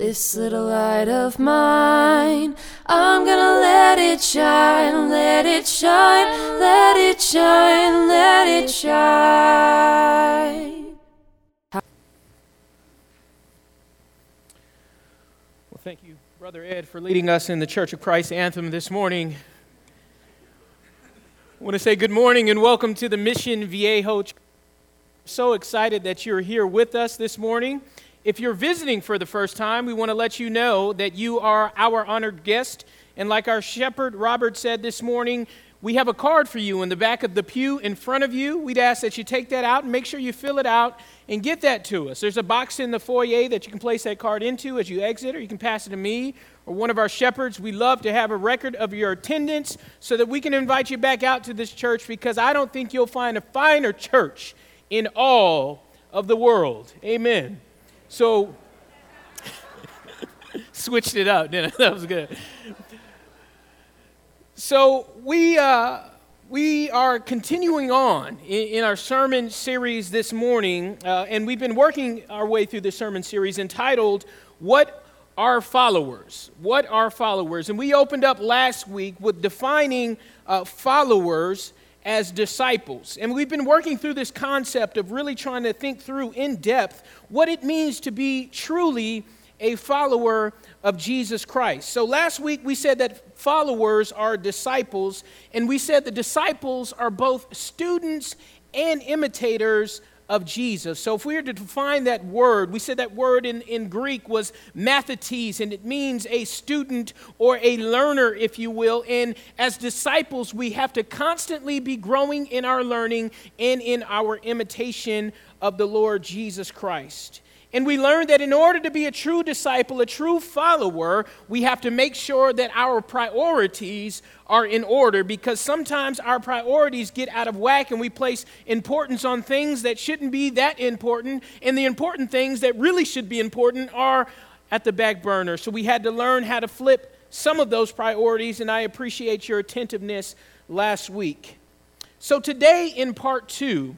This little light of mine, I'm gonna let it shine, let it shine, let it shine, let it shine. Well, thank you, Brother Ed, for leading us in the Church of Christ anthem this morning. I want to say good morning and welcome to the Mission Viejo. So excited that you're here with us this morning. If you're visiting for the first time, we want to let you know that you are our honored guest. And like our shepherd Robert said this morning, we have a card for you in the back of the pew in front of you. We'd ask that you take that out and make sure you fill it out and get that to us. There's a box in the foyer that you can place that card into as you exit, or you can pass it to me or one of our shepherds. We love to have a record of your attendance so that we can invite you back out to this church because I don't think you'll find a finer church in all of the world. Amen. So, switched it up, didn't I? That was good. So, we, uh, we are continuing on in, in, our sermon series this morning, uh, and we've been working our way through the sermon series entitled, What Are Followers? What Are Followers? And we opened up last week with defining uh, followers as disciples. And we've been working through this concept of really trying to think through in depth what it means to be truly a follower of Jesus Christ. So last week we said that followers are disciples, and we said the disciples are both students and imitators of Jesus. So if we were to define that word, we said that word in, in Greek was mathetes, and it means a student or a learner, if you will. And as disciples, we have to constantly be growing in our learning and in our imitation of the Lord Jesus Christ. And we learned that in order to be a true disciple, a true follower, we have to make sure that our priorities are in order because sometimes our priorities get out of whack and we place importance on things that shouldn't be that important, and the important things that really should be important are at the back burner. So we had to learn how to flip some of those priorities, and I appreciate your attentiveness last week. So today, in part two,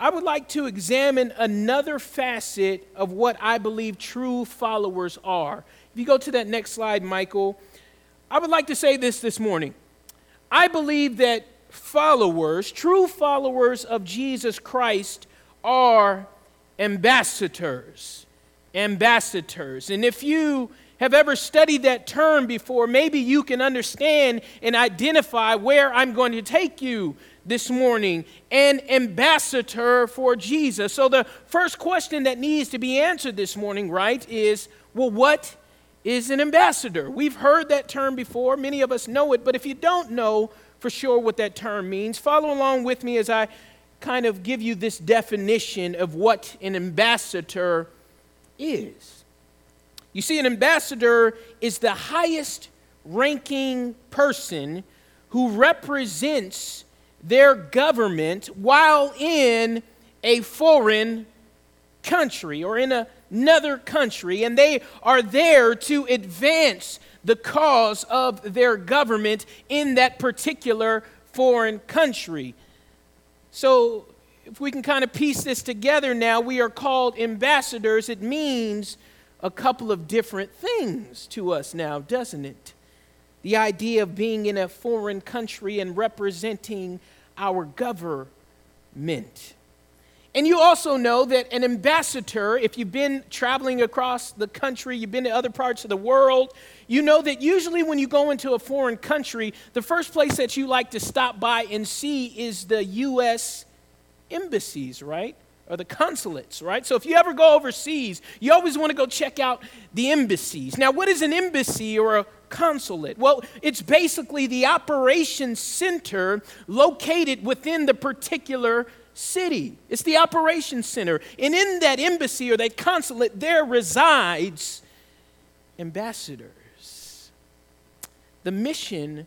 I would like to examine another facet of what I believe true followers are. If you go to that next slide, Michael, I would like to say this this morning. I believe that followers, true followers of Jesus Christ, are ambassadors. Ambassadors. And if you have ever studied that term before, maybe you can understand and identify where I'm going to take you this morning an ambassador for Jesus. So, the first question that needs to be answered this morning, right, is well, what is an ambassador? We've heard that term before, many of us know it, but if you don't know for sure what that term means, follow along with me as I kind of give you this definition of what an ambassador is. You see, an ambassador is the highest ranking person who represents their government while in a foreign country or in another country, and they are there to advance the cause of their government in that particular foreign country. So, if we can kind of piece this together now, we are called ambassadors. It means a couple of different things to us now, doesn't it? The idea of being in a foreign country and representing our government. And you also know that an ambassador, if you've been traveling across the country, you've been to other parts of the world, you know that usually when you go into a foreign country, the first place that you like to stop by and see is the U.S. embassies, right? Or the consulates, right? So if you ever go overseas, you always want to go check out the embassies. Now, what is an embassy or a consulate? Well, it's basically the operations center located within the particular city. It's the operations center. And in that embassy or that consulate, there resides ambassadors. The mission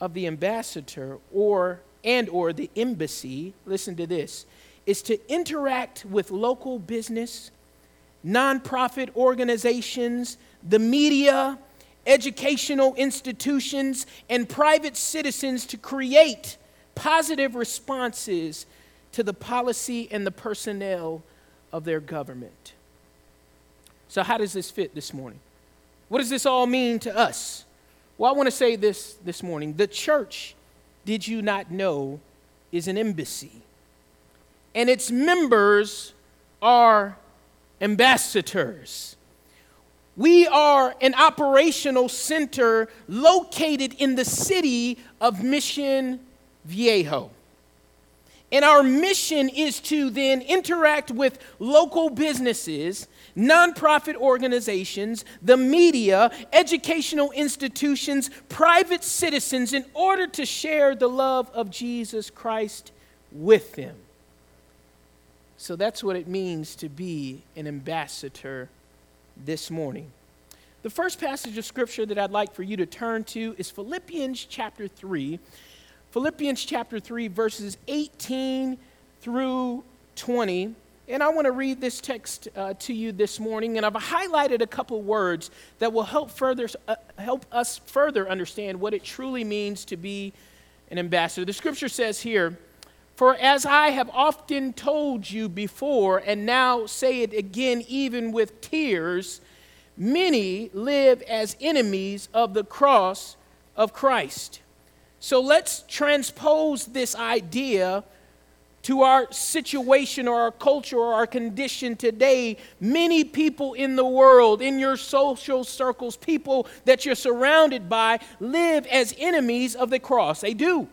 of the ambassador or and or the embassy, listen to this, is to interact with local business, nonprofit organizations, the media, educational institutions, and private citizens to create positive responses to the policy and the personnel of their government. So, how does this fit this morning? What does this all mean to us? Well, I want to say this this morning. The church, did you not know, is an embassy. And its members are ambassadors. We are an operational center located in the city of Mission Viejo. And our mission is to then interact with local businesses, nonprofit organizations, the media, educational institutions, private citizens in order to share the love of Jesus Christ with them. So that's what it means to be an ambassador this morning. The first passage of scripture that I'd like for you to turn to is Philippians chapter 3 Philippians chapter 3, verses 18 through 20. And I want to read this text uh, to you this morning, and I've highlighted a couple words that will help, further, uh, help us further understand what it truly means to be an ambassador. The scripture says here, For as I have often told you before, and now say it again, even with tears, many live as enemies of the cross of Christ. So let's transpose this idea to our situation or our culture or our condition today. Many people in the world, in your social circles, people that you're surrounded by, live as enemies of the cross. They do.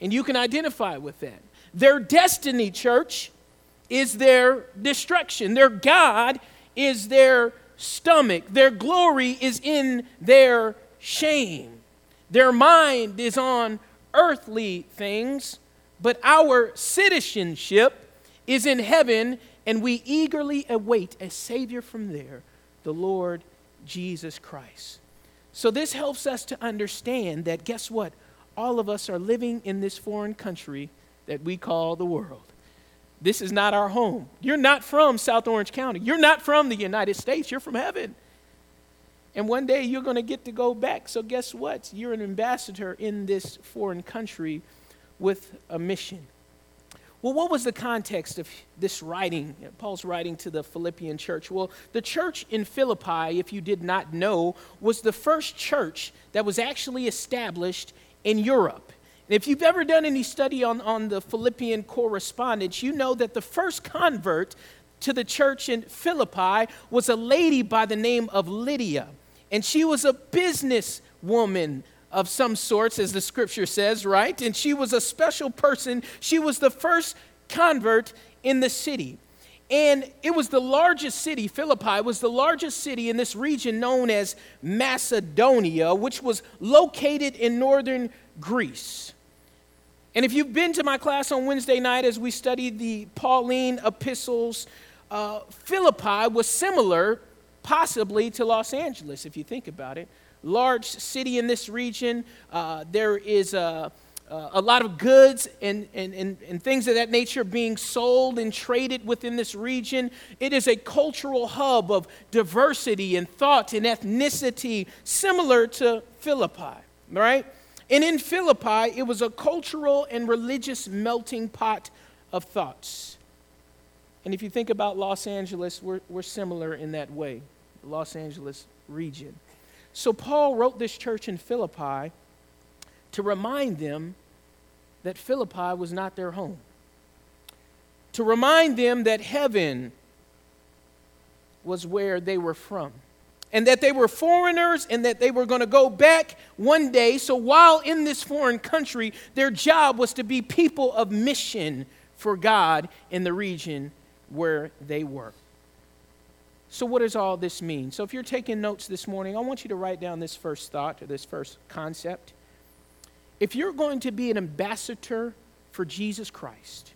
And you can identify with that. Their destiny, church, is their destruction. Their God is their stomach. Their glory is in their shame. Their mind is on earthly things, but our citizenship is in heaven, and we eagerly await a Savior from there, the Lord Jesus Christ. So, this helps us to understand that guess what? All of us are living in this foreign country that we call the world. This is not our home. You're not from South Orange County. You're not from the United States. You're from heaven. And one day you're going to get to go back. So, guess what? You're an ambassador in this foreign country with a mission. Well, what was the context of this writing, Paul's writing to the Philippian church? Well, the church in Philippi, if you did not know, was the first church that was actually established in Europe. And if you've ever done any study on, on the Philippian correspondence, you know that the first convert to the church in Philippi was a lady by the name of Lydia. And she was a business woman of some sorts, as the scripture says, right? And she was a special person. She was the first convert in the city. And it was the largest city, Philippi was the largest city in this region known as Macedonia, which was located in northern Greece. And if you've been to my class on Wednesday night as we studied the Pauline epistles, uh, Philippi was similar possibly to Los Angeles, if you think about it. Large city in this region. Uh, there is a, Uh, a lot of goods and, and, and, and things of that nature being sold and traded within this region. It is a cultural hub of diversity and thought and ethnicity, similar to Philippi, right? And in Philippi, it was a cultural and religious melting pot of thoughts. And if you think about Los Angeles, we're, we're similar in that way. Los Angeles region. So Paul wrote this church in Philippi to remind them that Philippi was not their home, to remind them that heaven was where they were from. And that they were foreigners and that they were going to go back one day. So, while in this foreign country, their job was to be people of mission for God in the region where they were. So, what does all this mean? So, if you're taking notes this morning, I want you to write down this first thought or this first concept. If you're going to be an ambassador for Jesus Christ,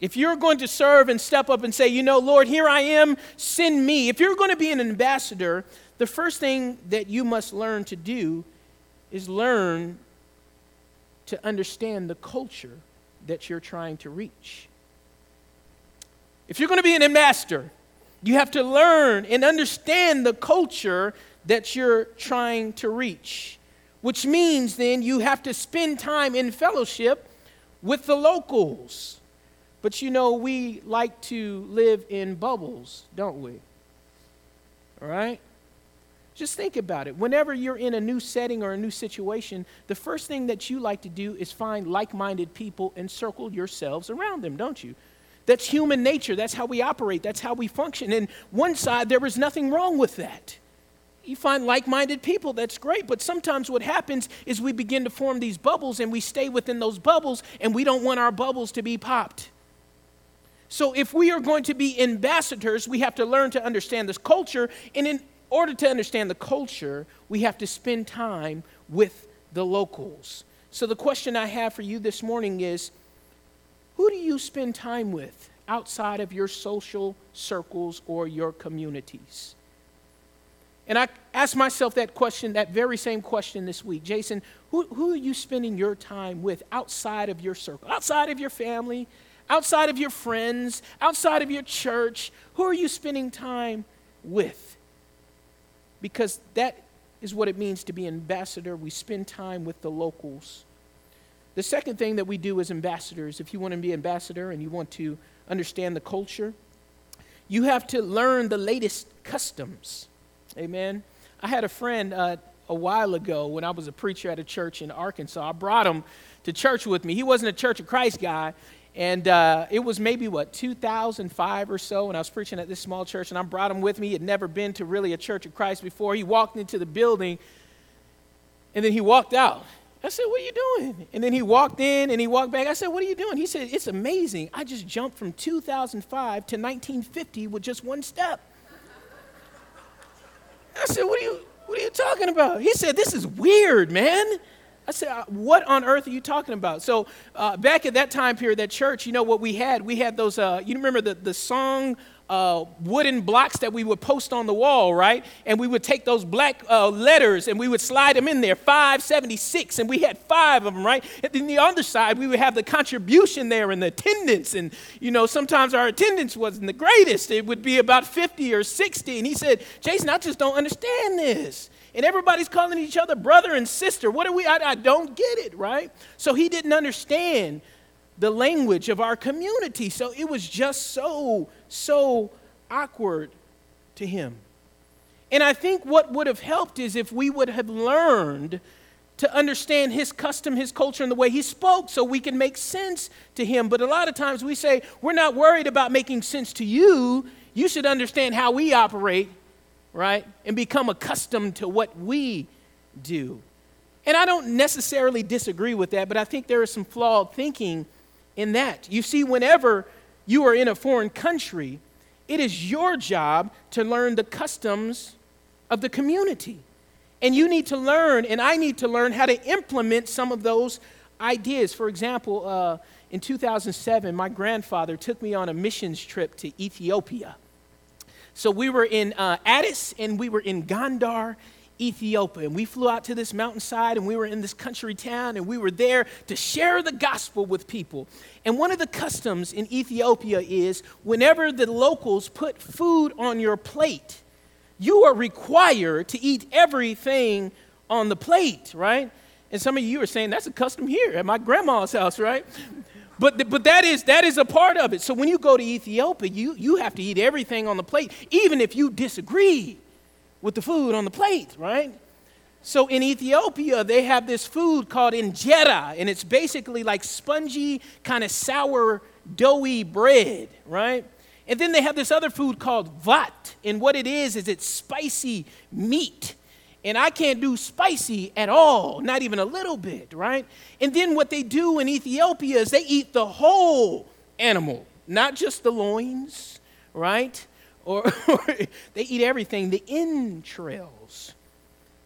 if you're going to serve and step up and say, you know, Lord, here I am, send me. If you're going to be an ambassador, the first thing that you must learn to do is learn to understand the culture that you're trying to reach. If you're going to be an ambassador, you have to learn and understand the culture that you're trying to reach, which means then you have to spend time in fellowship with the locals. But you know, we like to live in bubbles, don't we? All right? Just think about it. Whenever you're in a new setting or a new situation, the first thing that you like to do is find like minded people and circle yourselves around them, don't you? That's human nature. That's how we operate. That's how we function. And one side, there is nothing wrong with that. You find like minded people, that's great. But sometimes what happens is we begin to form these bubbles and we stay within those bubbles and we don't want our bubbles to be popped. So, if we are going to be ambassadors, we have to learn to understand this culture. And in order to understand the culture, we have to spend time with the locals. So, the question I have for you this morning is who do you spend time with outside of your social circles or your communities? And I asked myself that question, that very same question this week. Jason, who, who are you spending your time with outside of your circle, outside of your family, outside of your friends, outside of your church? Who are you spending time with? Because that is what it means to be ambassador. We spend time with the locals. The second thing that we do as ambassadors, if you want to be ambassador and you want to understand the culture, you have to learn the latest customs. Amen. I had a friend uh, a while ago when I was a preacher at a church in Arkansas. I brought him to church with me. He wasn't a Church of Christ guy, and uh, it was maybe, what, 2005 or so, when I was preaching at this small church, and I brought him with me. He had never been to really a Church of Christ before. He walked into the building, and then he walked out. I said, What are you doing? And then he walked in and he walked back. I said, What are you doing? He said, It's amazing. I just jumped from 2005 to 1950 with just one step. I said, What are you, what are you talking about? He said, This is weird, man. I said, uh, What on earth are you talking about? So, uh, back at that time period, that church, you know what we had? We had those, uh, you remember the, the song uh, wooden blocks that we would post on the wall, right? And we would take those black uh, letters and we would slide them in there, 576, and we had five of them, right? And then the other side, we would have the contribution there and the attendance. And, you know, sometimes our attendance wasn't the greatest. It would be about 50 or 60. And he said, Jason, I just don't understand this. And everybody's calling each other brother and sister. What are we? I, I don't get it, right? So he didn't understand the language of our community. So it was just so, so awkward to him. And I think what would have helped is if we would have learned to understand his custom, his culture, and the way he spoke so we can make sense to him. But a lot of times we say, we're not worried about making sense to you. You should understand how we operate, right? And become accustomed to what we do. And I don't necessarily disagree with that, but I think there is some flawed thinking in that. You see, whenever you are in a foreign country, it is your job to learn the customs of the community. And you need to learn, and I need to learn how to implement some of those ideas. For example, uh, in 2007, my grandfather took me on a missions trip to Ethiopia. So we were in uh, Addis and we were in Gondar Ethiopia. And we flew out to this mountainside and we were in this country town and we were there to share the gospel with people. And one of the customs in Ethiopia is whenever the locals put food on your plate, you are required to eat everything on the plate, right? And some of you are saying that's a custom here at my grandma's house, right? But, but that, is, that is a part of it. So when you go to Ethiopia, you, you have to eat everything on the plate, even if you disagree with the food on the plate, right? So in Ethiopia, they have this food called injera, and it's basically like spongy, kind of sour, doughy bread, right? And then they have this other food called wat, and what it is is it's spicy meat. And I can't do spicy at all, not even a little bit, right? And then what they do in Ethiopia is they eat the whole animal, not just the loins, right? Or, they eat everything, the entrails,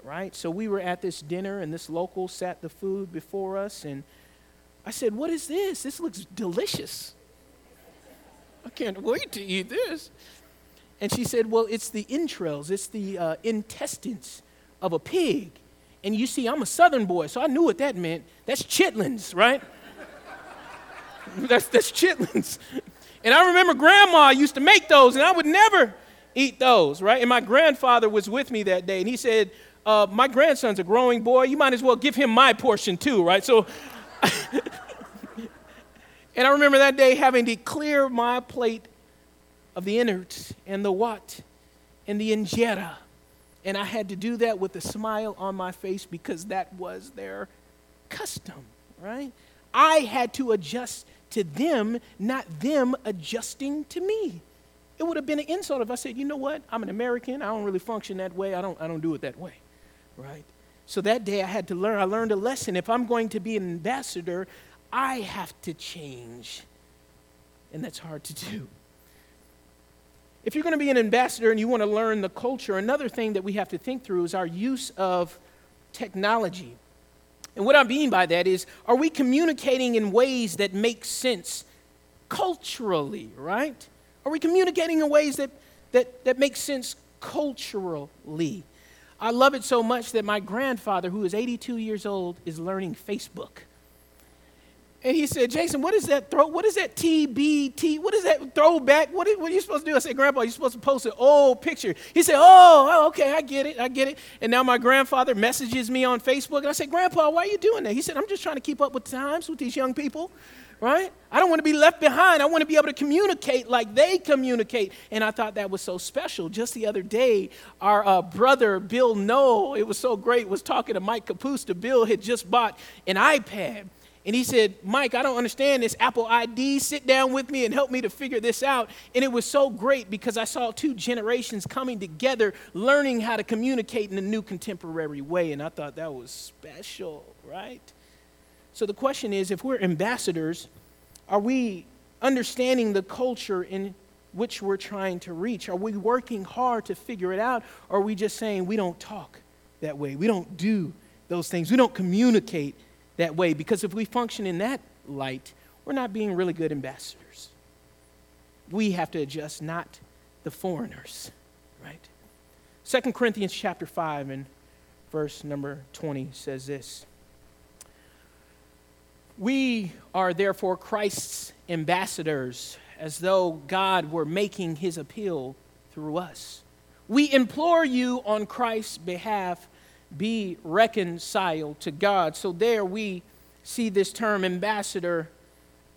right? So we were at this dinner, and this local sat the food before us, and I said, What is this? This looks delicious. I can't wait to eat this. And she said, Well, it's the entrails, it's the uh, intestines of a pig. And you see, I'm a southern boy, so I knew what that meant. That's chitlins, right? that's, that's chitlins. And I remember grandma used to make those, and I would never eat those, right? And my grandfather was with me that day, and he said, uh, My grandson's a growing boy. You might as well give him my portion too, right? So, and I remember that day having to clear my plate of the innards and the wat and the injera. And I had to do that with a smile on my face because that was their custom, right? I had to adjust to them, not them adjusting to me. It would have been an insult if I said, you know what, I'm an American, I don't really function that way, I don't, I don't do it that way, right? So that day I had to learn, I learned a lesson. If I'm going to be an ambassador, I have to change. And that's hard to do. If you're going to be an ambassador and you want to learn the culture, another thing that we have to think through is our use of technology. And what I mean by that is, are we communicating in ways that make sense culturally, right? Are we communicating in ways that, that, that make sense culturally? I love it so much that my grandfather, who is 82 years old, is learning Facebook. And he said, Jason, what is that throw? What is that TBT? What is that throwback? What, are you supposed to do? I said, Grandpa, you're supposed to post an old picture. He said, oh, oh, okay, I get it, I get it. And now my grandfather messages me on Facebook, and I said, Grandpa, why are you doing that? He said, I'm just trying to keep up with times with these young people right? I don't want to be left behind. I want to be able to communicate like they communicate. And I thought that was so special. Just the other day, our uh, brother, Bill Noel, it was so great, was talking to Mike Capusta. Bill had just bought an iPad. And he said, Mike, I don't understand this Apple ID. Sit down with me and help me to figure this out. And it was so great because I saw two generations coming together, learning how to communicate in a new contemporary way. And I thought that was special, right? So the question is if we're ambassadors, are we understanding the culture in which we're trying to reach? Are we working hard to figure it out? Or are we just saying we don't talk that way? We don't do those things. We don't communicate that way. Because if we function in that light, we're not being really good ambassadors. We have to adjust, not the foreigners, right? Second Corinthians chapter 5 and verse number 20 says this. We are therefore Christ's ambassadors, as though God were making his appeal through us. We implore you on Christ's behalf, be reconciled to God. So there we see this term ambassador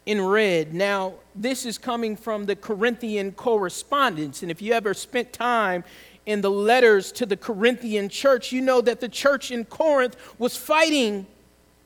in red. Now, this is coming from the Corinthian correspondence. And if you ever spent time in the letters to the Corinthian church, you know that the church in Corinth was fighting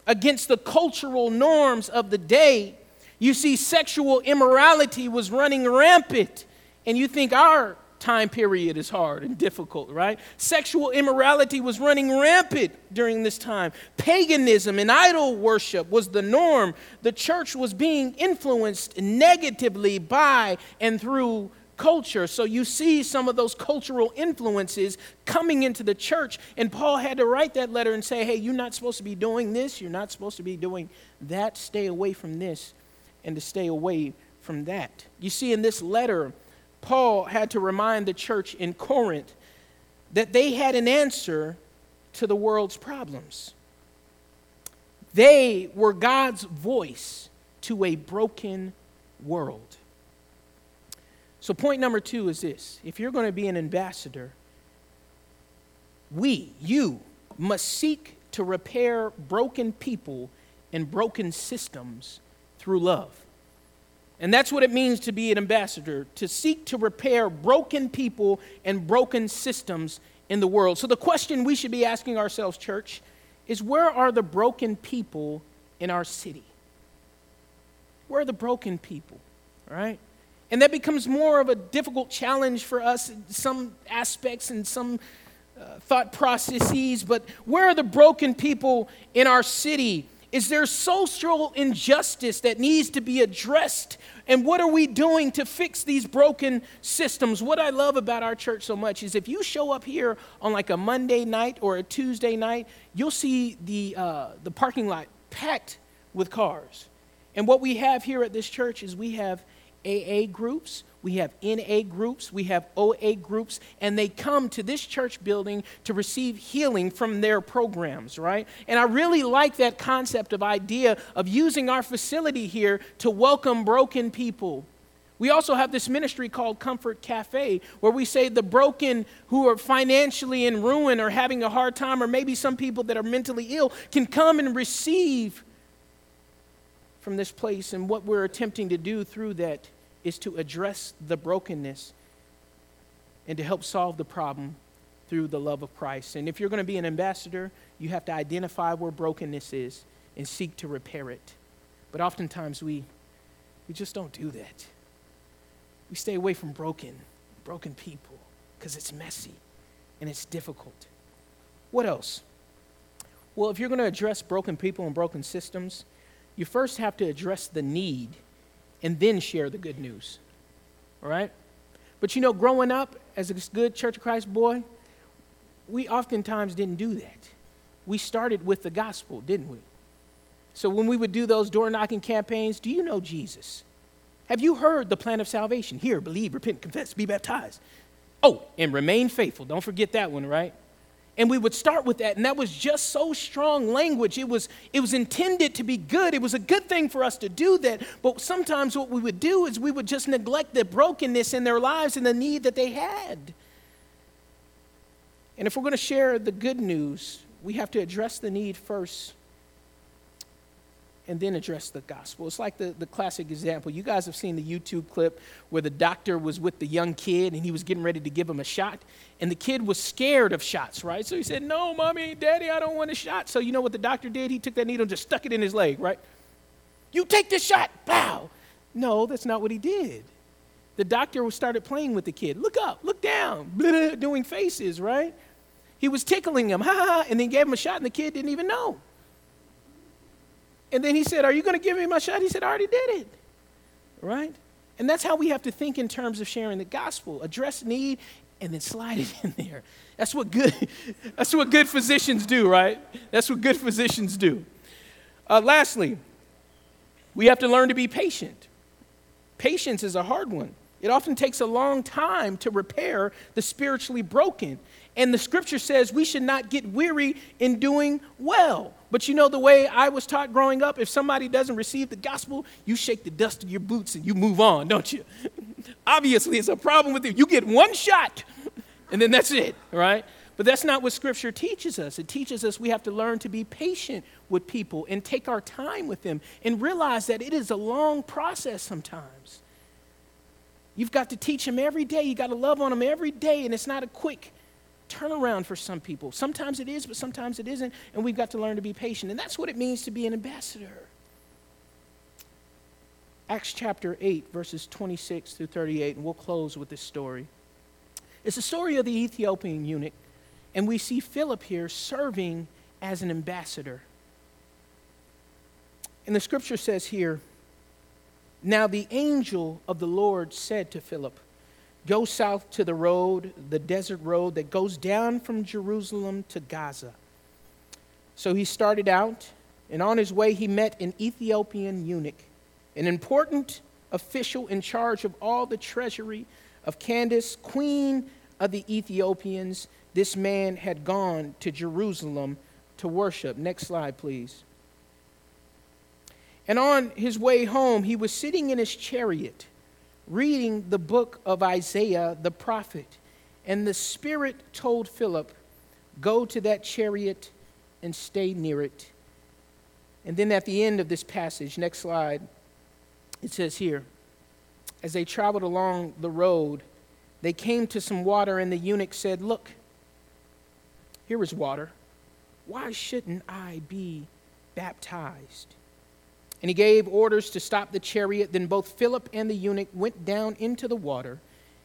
against the cultural norms of the day. You see, sexual immorality was running rampant. And you think our time period is hard and difficult, right? Sexual immorality was running rampant during this time. Paganism and idol worship was the norm. The church was being influenced negatively by and through culture. So you see some of those cultural influences coming into the church. And Paul had to write that letter and say, hey, you're not supposed to be doing this. You're not supposed to be doing that. Stay away from this and to stay away from that. You see, in this letter, Paul had to remind the church in Corinth that they had an answer to the world's problems. They were God's voice to a broken world. So, point number two is this if you're going to be an ambassador, we, you, must seek to repair broken people and broken systems through love. And that's what it means to be an ambassador, to seek to repair broken people and broken systems in the world. So, the question we should be asking ourselves, church, is where are the broken people in our city? Where are the broken people? right? And that becomes more of a difficult challenge for us in some aspects and some uh, thought processes. But where are the broken people in our city? Is there social injustice that needs to be addressed? And what are we doing to fix these broken systems? What I love about our church so much is if you show up here on like a Monday night or a Tuesday night, you'll see the, uh, the parking lot packed with cars. And what we have here at this church is we have AA groups, we have NA groups, we have OA groups, and they come to this church building to receive healing from their programs, right? And I really like that concept of idea of using our facility here to welcome broken people. We also have this ministry called Comfort Cafe, where we say the broken who are financially in ruin or having a hard time, or maybe some people that are mentally ill, can come and receive from this place. And what we're attempting to do through that is to address the brokenness. and to help solve the problem through the love of Christ. And if you're going to be an ambassador, you have to identify where brokenness is and seek to repair it. But oftentimes we, we just don't do that. We stay away from broken, broken people because it's messy and it's difficult. What else? Well, if you're going to address broken people and broken systems, you first have to address the need and then share the good news. All right? But you know, growing up as a good Church of Christ boy, we oftentimes didn't do that. We started with the gospel, didn't we? So when we would do those door knocking campaigns, do you know Jesus? Have you heard the plan of salvation? Here, believe, repent, confess, be baptized. Oh, and remain faithful. Don't forget that one, right? And we would start with that, and that was just so strong language. It was, it was intended to be good. It was a good thing for us to do that. But sometimes what we would do is we would just neglect the brokenness in their lives and the need that they had. And if we're going to share the good news, we have to address the need first and then address the gospel. It's like the, the classic example. You guys have seen the YouTube clip where the doctor was with the young kid and he was getting ready to give him a shot. And the kid was scared of shots, right? So he said, No, mommy, daddy, I don't want a shot. So you know what the doctor did? He took that needle and just stuck it in his leg, right? You take this shot, pow. No, that's not what he did. The doctor started playing with the kid. Look up, look down, doing faces, right? He was tickling him, ha ha, and then gave him a shot, and the kid didn't even know. And then he said, Are you going to give me my shot? He said, I already did it. Right? And that's how we have to think in terms of sharing the gospel. Address need and then slide it in there. That's what good, that's what good physicians do, right? That's what good physicians do. Uh, lastly, we have to learn to be patient. Patience is a hard one. It often takes a long time to repair the spiritually broken. And the scripture says we should not get weary in doing well. But you know the way I was taught growing up, if somebody doesn't receive the gospel, you shake the dust of your boots and you move on, don't you? Obviously, it's a problem with you. You get one shot, and then that's it, right? But that's not what scripture teaches us. It teaches us we have to learn to be patient with people and take our time with them and realize that it is a long process sometimes. You've got to teach them every day. You got to love on them every day, and it's not a quick turnaround for some people. Sometimes it is, but sometimes it isn't, and we've got to learn to be patient. And that's what it means to be an ambassador. Acts chapter 8, verses 26 through 38, and we'll close with this story. It's the story of the Ethiopian eunuch, and we see Philip here serving as an ambassador. And the scripture says here, Now the angel of the Lord said to Philip, Go south to the road, the desert road that goes down from Jerusalem to Gaza. So he started out, and on his way, he met an Ethiopian eunuch, an important official in charge of all the treasury of Candace, queen of the Ethiopians. This man had gone to Jerusalem to worship. Next slide, please. And on his way home, he was sitting in his chariot reading the book of Isaiah the prophet. And the Spirit told Philip, Go to that chariot and stay near it. And then at the end of this passage, next slide, it says here, as they traveled along the road, they came to some water, and the eunuch said, Look, here is water. Why shouldn't I be baptized? And he gave orders to stop the chariot. Then both Philip and the eunuch went down into the water,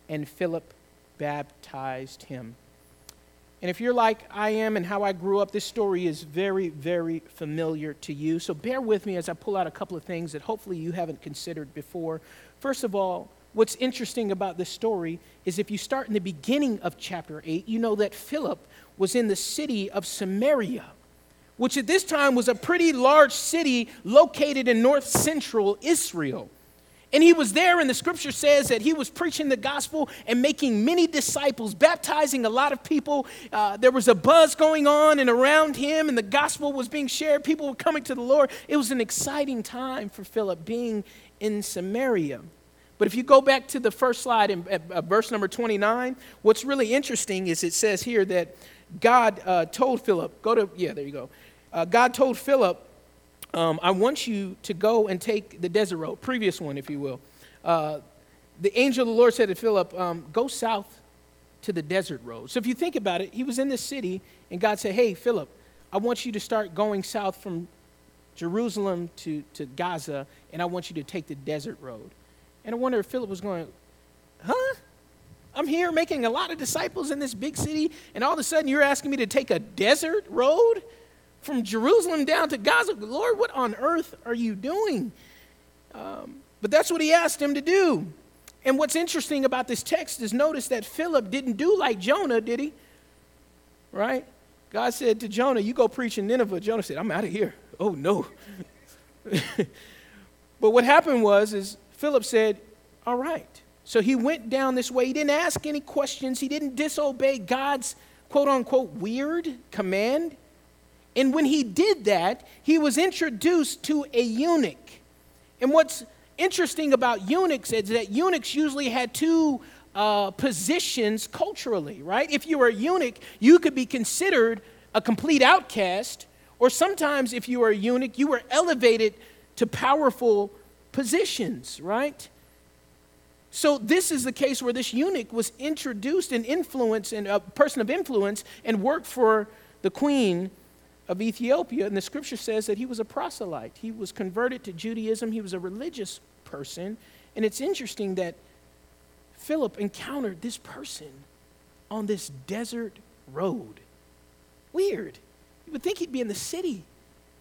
and Philip baptized him. And if you're like I am and how I grew up, this story is very, very familiar to you. So bear with me as I pull out a couple of things that hopefully you haven't considered before. First of all, what's interesting about this story is if you start in the beginning of chapter 8, you know that Philip was in the city of Samaria which at this time was a pretty large city located in north central Israel. And he was there, and the scripture says that he was preaching the gospel and making many disciples, baptizing a lot of people. Uh, there was a buzz going on and around him, and the gospel was being shared. People were coming to the Lord. It was an exciting time for Philip being in Samaria. But if you go back to the first slide in uh, verse number 29, what's really interesting is it says here that God uh, told Philip, go to, yeah, there you go. Uh, God told Philip, um, I want you to go and take the desert road, previous one, if you will. Uh, the angel of the Lord said to Philip, um, Go south to the desert road. So if you think about it, he was in this city, and God said, Hey, Philip, I want you to start going south from Jerusalem to, to Gaza, and I want you to take the desert road. And I wonder if Philip was going, Huh? I'm here making a lot of disciples in this big city, and all of a sudden you're asking me to take a desert road from Jerusalem down to Gaza? Lord, what on earth are you doing? Um, but that's what he asked him to do. And what's interesting about this text is notice that Philip didn't do like Jonah, did he? Right? God said to Jonah, You go preach in Nineveh. Jonah said, I'm out of here. Oh, no. but what happened was, is Philip said, All right. So he went down this way. He didn't ask any questions. He didn't disobey God's quote unquote weird command. And when he did that, he was introduced to a eunuch. And what's interesting about eunuchs is that eunuchs usually had two uh, positions culturally, right? If you were a eunuch, you could be considered a complete outcast, or sometimes if you were a eunuch, you were elevated to powerful positions, right? So this is the case where this eunuch was introduced and influenced and a person of influence and worked for the queen of Ethiopia. And the scripture says that he was a proselyte. He was converted to Judaism. He was a religious person. And it's interesting that Philip encountered this person on this desert road. Weird. You would think he'd be in the city,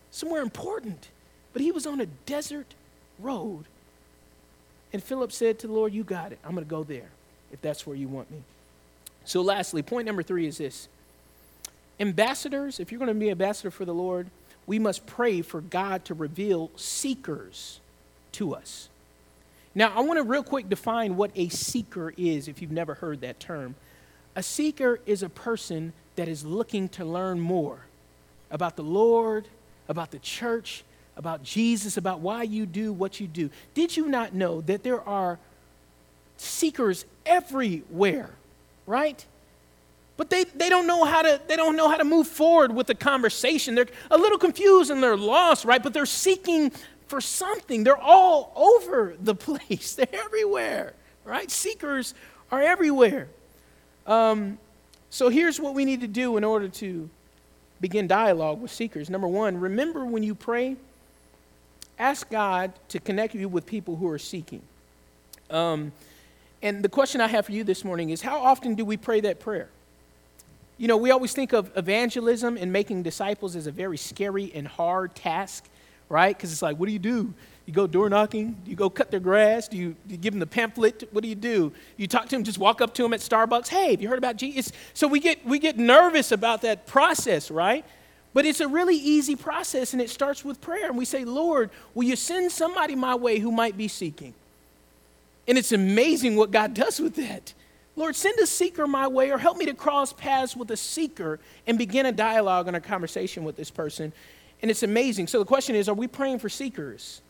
somewhere important, but he was on a desert road. And Philip said to the Lord, You got it. I'm going to go there if that's where you want me. So, lastly, point number three is this Ambassadors, if you're going to be ambassador for the Lord, we must pray for God to reveal seekers to us. Now, I want to real quick define what a seeker is if you've never heard that term. A seeker is a person that is looking to learn more about the Lord, about the church, about Jesus, about why you do what you do. Did you not know that there are seekers everywhere, right? But they, they don't know how to they don't know how to move forward with the conversation. They're a little confused and they're lost, right? But they're seeking for something. They're all over the place. They're everywhere, right? Seekers are everywhere. Um, so here's what we need to do in order to begin dialogue with seekers. Number one, remember when you pray, ask God to connect you with people who are seeking. Um, and the question I have for you this morning is how often do we pray that prayer? You know, we always think of evangelism and making disciples as a very scary and hard task right? Because it's like, what do you do? You go door knocking? Do you go cut their grass? Do you, do you, give them the pamphlet? What do you do? You talk to them, just walk up to them at Starbucks. Hey, have you heard about Jesus? So we get, we get nervous about that process, right? But it's a really easy process, and it starts with prayer. And we say, Lord, will you send somebody my way who might be seeking? And it's amazing what God does with that. Lord, send a seeker my way, or help me to cross paths with a seeker and begin a dialogue and a conversation with this person. And it's amazing. So the question is are we praying for seekers?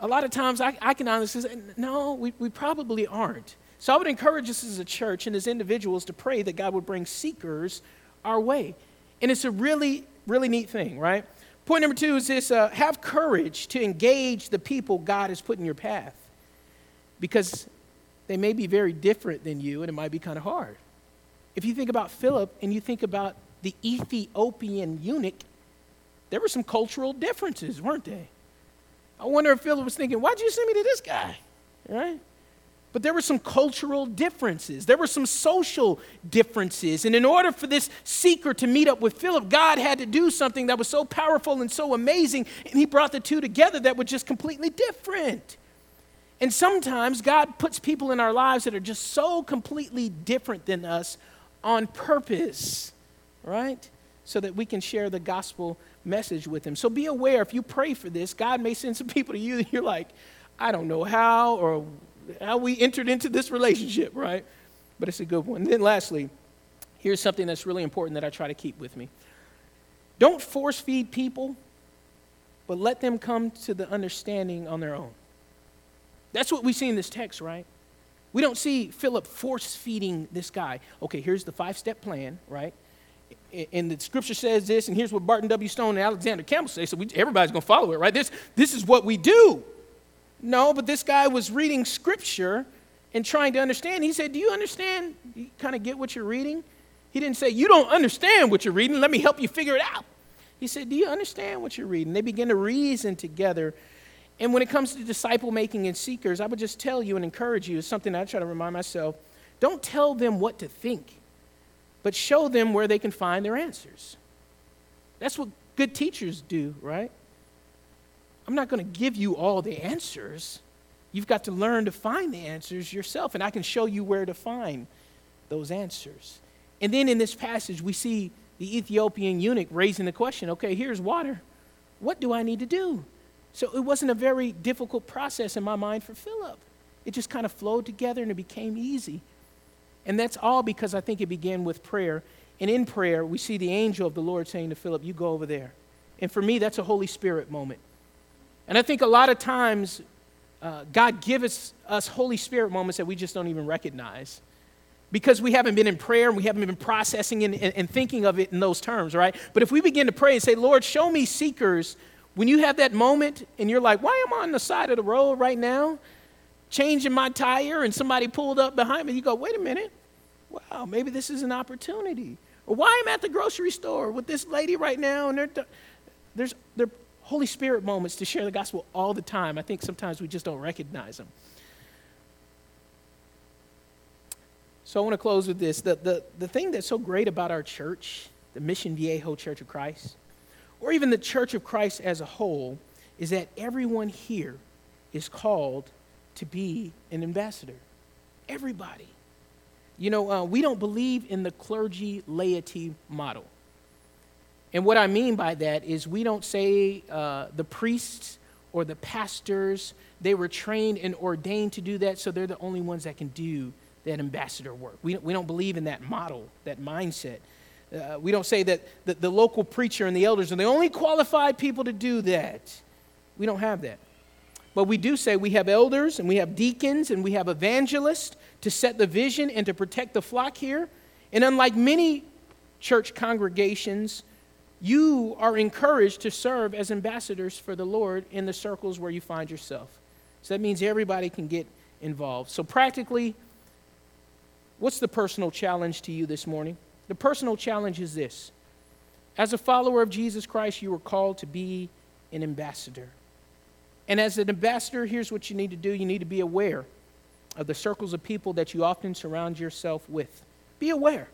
A lot of times I, I can honestly say, no, we, we probably aren't. So I would encourage us as a church and as individuals to pray that God would bring seekers our way. And it's a really, really neat thing, right? Point number two is this uh, have courage to engage the people God has put in your path because they may be very different than you and it might be kind of hard. If you think about Philip and you think about the Ethiopian eunuch, there were some cultural differences, weren't they? I wonder if Philip was thinking, why'd you send me to this guy? Right? But there were some cultural differences. There were some social differences. And in order for this seeker to meet up with Philip, God had to do something that was so powerful and so amazing. And he brought the two together that were just completely different. And sometimes God puts people in our lives that are just so completely different than us on purpose, right? So that we can share the gospel message with them. So be aware if you pray for this, God may send some people to you and you're like, I don't know how or how we entered into this relationship, right? But it's a good one. And then lastly, here's something that's really important that I try to keep with me. Don't force feed people, but let them come to the understanding on their own. That's what we see in this text, right? We don't see Philip force feeding this guy. Okay, here's the five step plan, right? and the scripture says this, and here's what Barton W. Stone and Alexander Campbell say, so we, everybody's going to follow it, right? This, this is what we do. No, but this guy was reading scripture and trying to understand. He said, Do you understand? You kind of get what you're reading? He didn't say, You don't understand what you're reading. Let me help you figure it out. He said, Do you understand what you're reading? They begin to reason together. And when it comes to disciple making and seekers, I would just tell you and encourage you, it's something I try to remind myself don't tell them what to think, but show them where they can find their answers. That's what good teachers do, right? I'm not going to give you all the answers. You've got to learn to find the answers yourself, and I can show you where to find those answers. And then in this passage, we see the Ethiopian eunuch raising the question okay, here's water. What do I need to do? So it wasn't a very difficult process in my mind for Philip. It just kind of flowed together and it became easy. And that's all because I think it began with prayer. And in prayer, we see the angel of the Lord saying to Philip, You go over there. And for me, that's a Holy Spirit moment. And I think a lot of times, uh, God gives us, us Holy Spirit moments that we just don't even recognize because we haven't been in prayer and we haven't been processing and, and, and, thinking of it in those terms, right? But if we begin to pray and say, Lord, show me seekers, when you have that moment and you're like, why am I on the side of the road right now? changing my tire and somebody pulled up behind me, you go, wait a minute. Wow, maybe this is an opportunity. Or why am I'm at the grocery store with this lady right now and there's there Holy Spirit moments to share the gospel all the time. I think sometimes we just don't recognize them. So I want to close with this. The, the, the thing that's so great about our church, the Mission Viejo Church of Christ, or even the Church of Christ as a whole, is that everyone here is called to be an ambassador. Everybody. You know, uh, we don't believe in the clergy laity model. And what I mean by that is we don't say uh, the priests or the pastors, they were trained and ordained to do that, so they're the only ones that can do that ambassador work. We, we don't believe in that model, that mindset. Uh, we don't say that the, the local preacher and the elders are the only qualified people to do that. We don't have that. But we do say we have elders and we have deacons and we have evangelists to set the vision and to protect the flock here. And unlike many church congregations, you are encouraged to serve as ambassadors for the Lord in the circles where you find yourself. So that means everybody can get involved. So, practically, what's the personal challenge to you this morning? The personal challenge is this As a follower of Jesus Christ, you are called to be an ambassador. And as an ambassador, here's what you need to do you need to be aware of the circles of people that you often surround yourself with. Be aware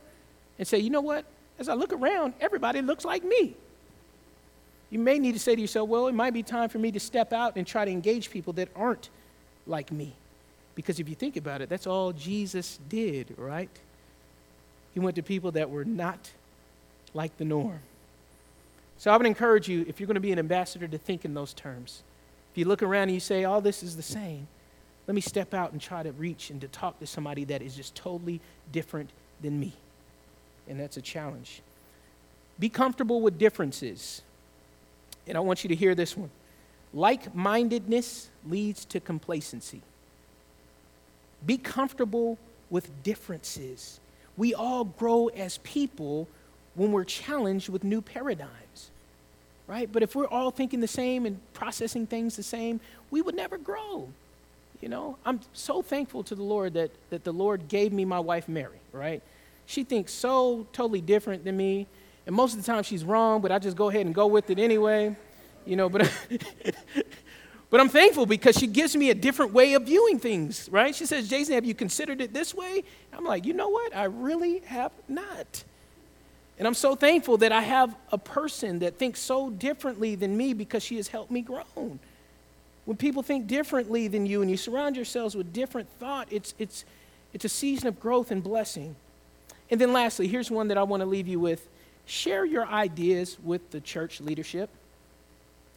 and say, you know what? As I look around, everybody looks like me. You may need to say to yourself, well, it might be time for me to step out and try to engage people that aren't like me. Because if you think about it, that's all Jesus did, right? He went to people that were not like the norm. So I would encourage you, if you're going to be an ambassador, to think in those terms. If you look around and you say, all this is the same, let me step out and try to reach and to talk to somebody that is just totally different than me. And that's a challenge. Be comfortable with differences. And I want you to hear this one. Like mindedness leads to complacency. Be comfortable with differences. We all grow as people when we're challenged with new paradigms right? But if we're all thinking the same and processing things the same, we would never grow. You know, I'm so thankful to the Lord that, that the Lord gave me my wife, Mary, right? She thinks so totally different than me. And most of the time she's wrong, but I just go ahead and go with it anyway. You know, but, but I'm thankful because she gives me a different way of viewing things, right? She says, Jason, have you considered it this way? I'm like, you know what? I really have not. And I'm so thankful that I have a person that thinks so differently than me because she has helped me grow. When people think differently than you and you surround yourselves with different thought, it's, it's, it's a season of growth and blessing. And then lastly, here's one that I want to leave you with share your ideas with the church leadership,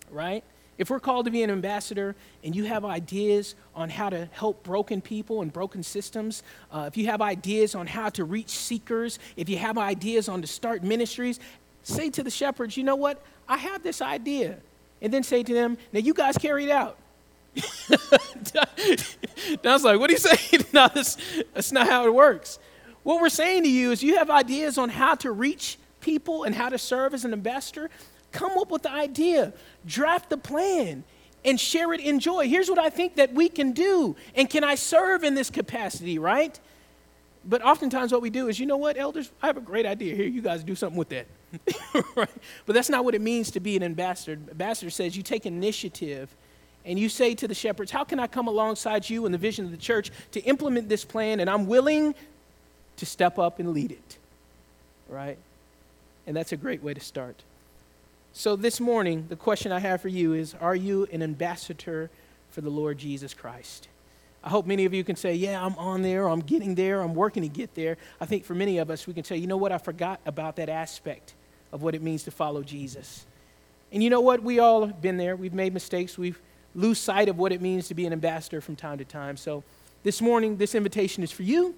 right? If we're called to be an ambassador and you have ideas on how to help broken people and broken systems, uh, if you have ideas on how to reach seekers, if you have ideas on to start ministries, say to the shepherds, you know what? I have this idea. And then say to them, now you guys carry it out. Was like, what are you saying? no, that's, that's not how it works. What we're saying to you is you have ideas on how to reach people and how to serve as an ambassador. Come up with the idea, draft the plan, and share it in joy. Here's what I think that we can do. And can I serve in this capacity, right? But oftentimes, what we do is, you know what, elders, I have a great idea here. You guys do something with that. right? But that's not what it means to be an ambassador. Ambassador says you take initiative and you say to the shepherds, How can I come alongside you in the vision of the church to implement this plan? And I'm willing to step up and lead it. Right? And that's a great way to start. So, this morning, the question I have for you is Are you an ambassador for the Lord Jesus Christ? I hope many of you can say, Yeah, I'm on there, I'm getting there, I'm working to get there. I think for many of us, we can say, You know what? I forgot about that aspect of what it means to follow Jesus. And you know what? We all have been there. We've made mistakes. We've lose sight of what it means to be an ambassador from time to time. So this morning, this invitation is for you.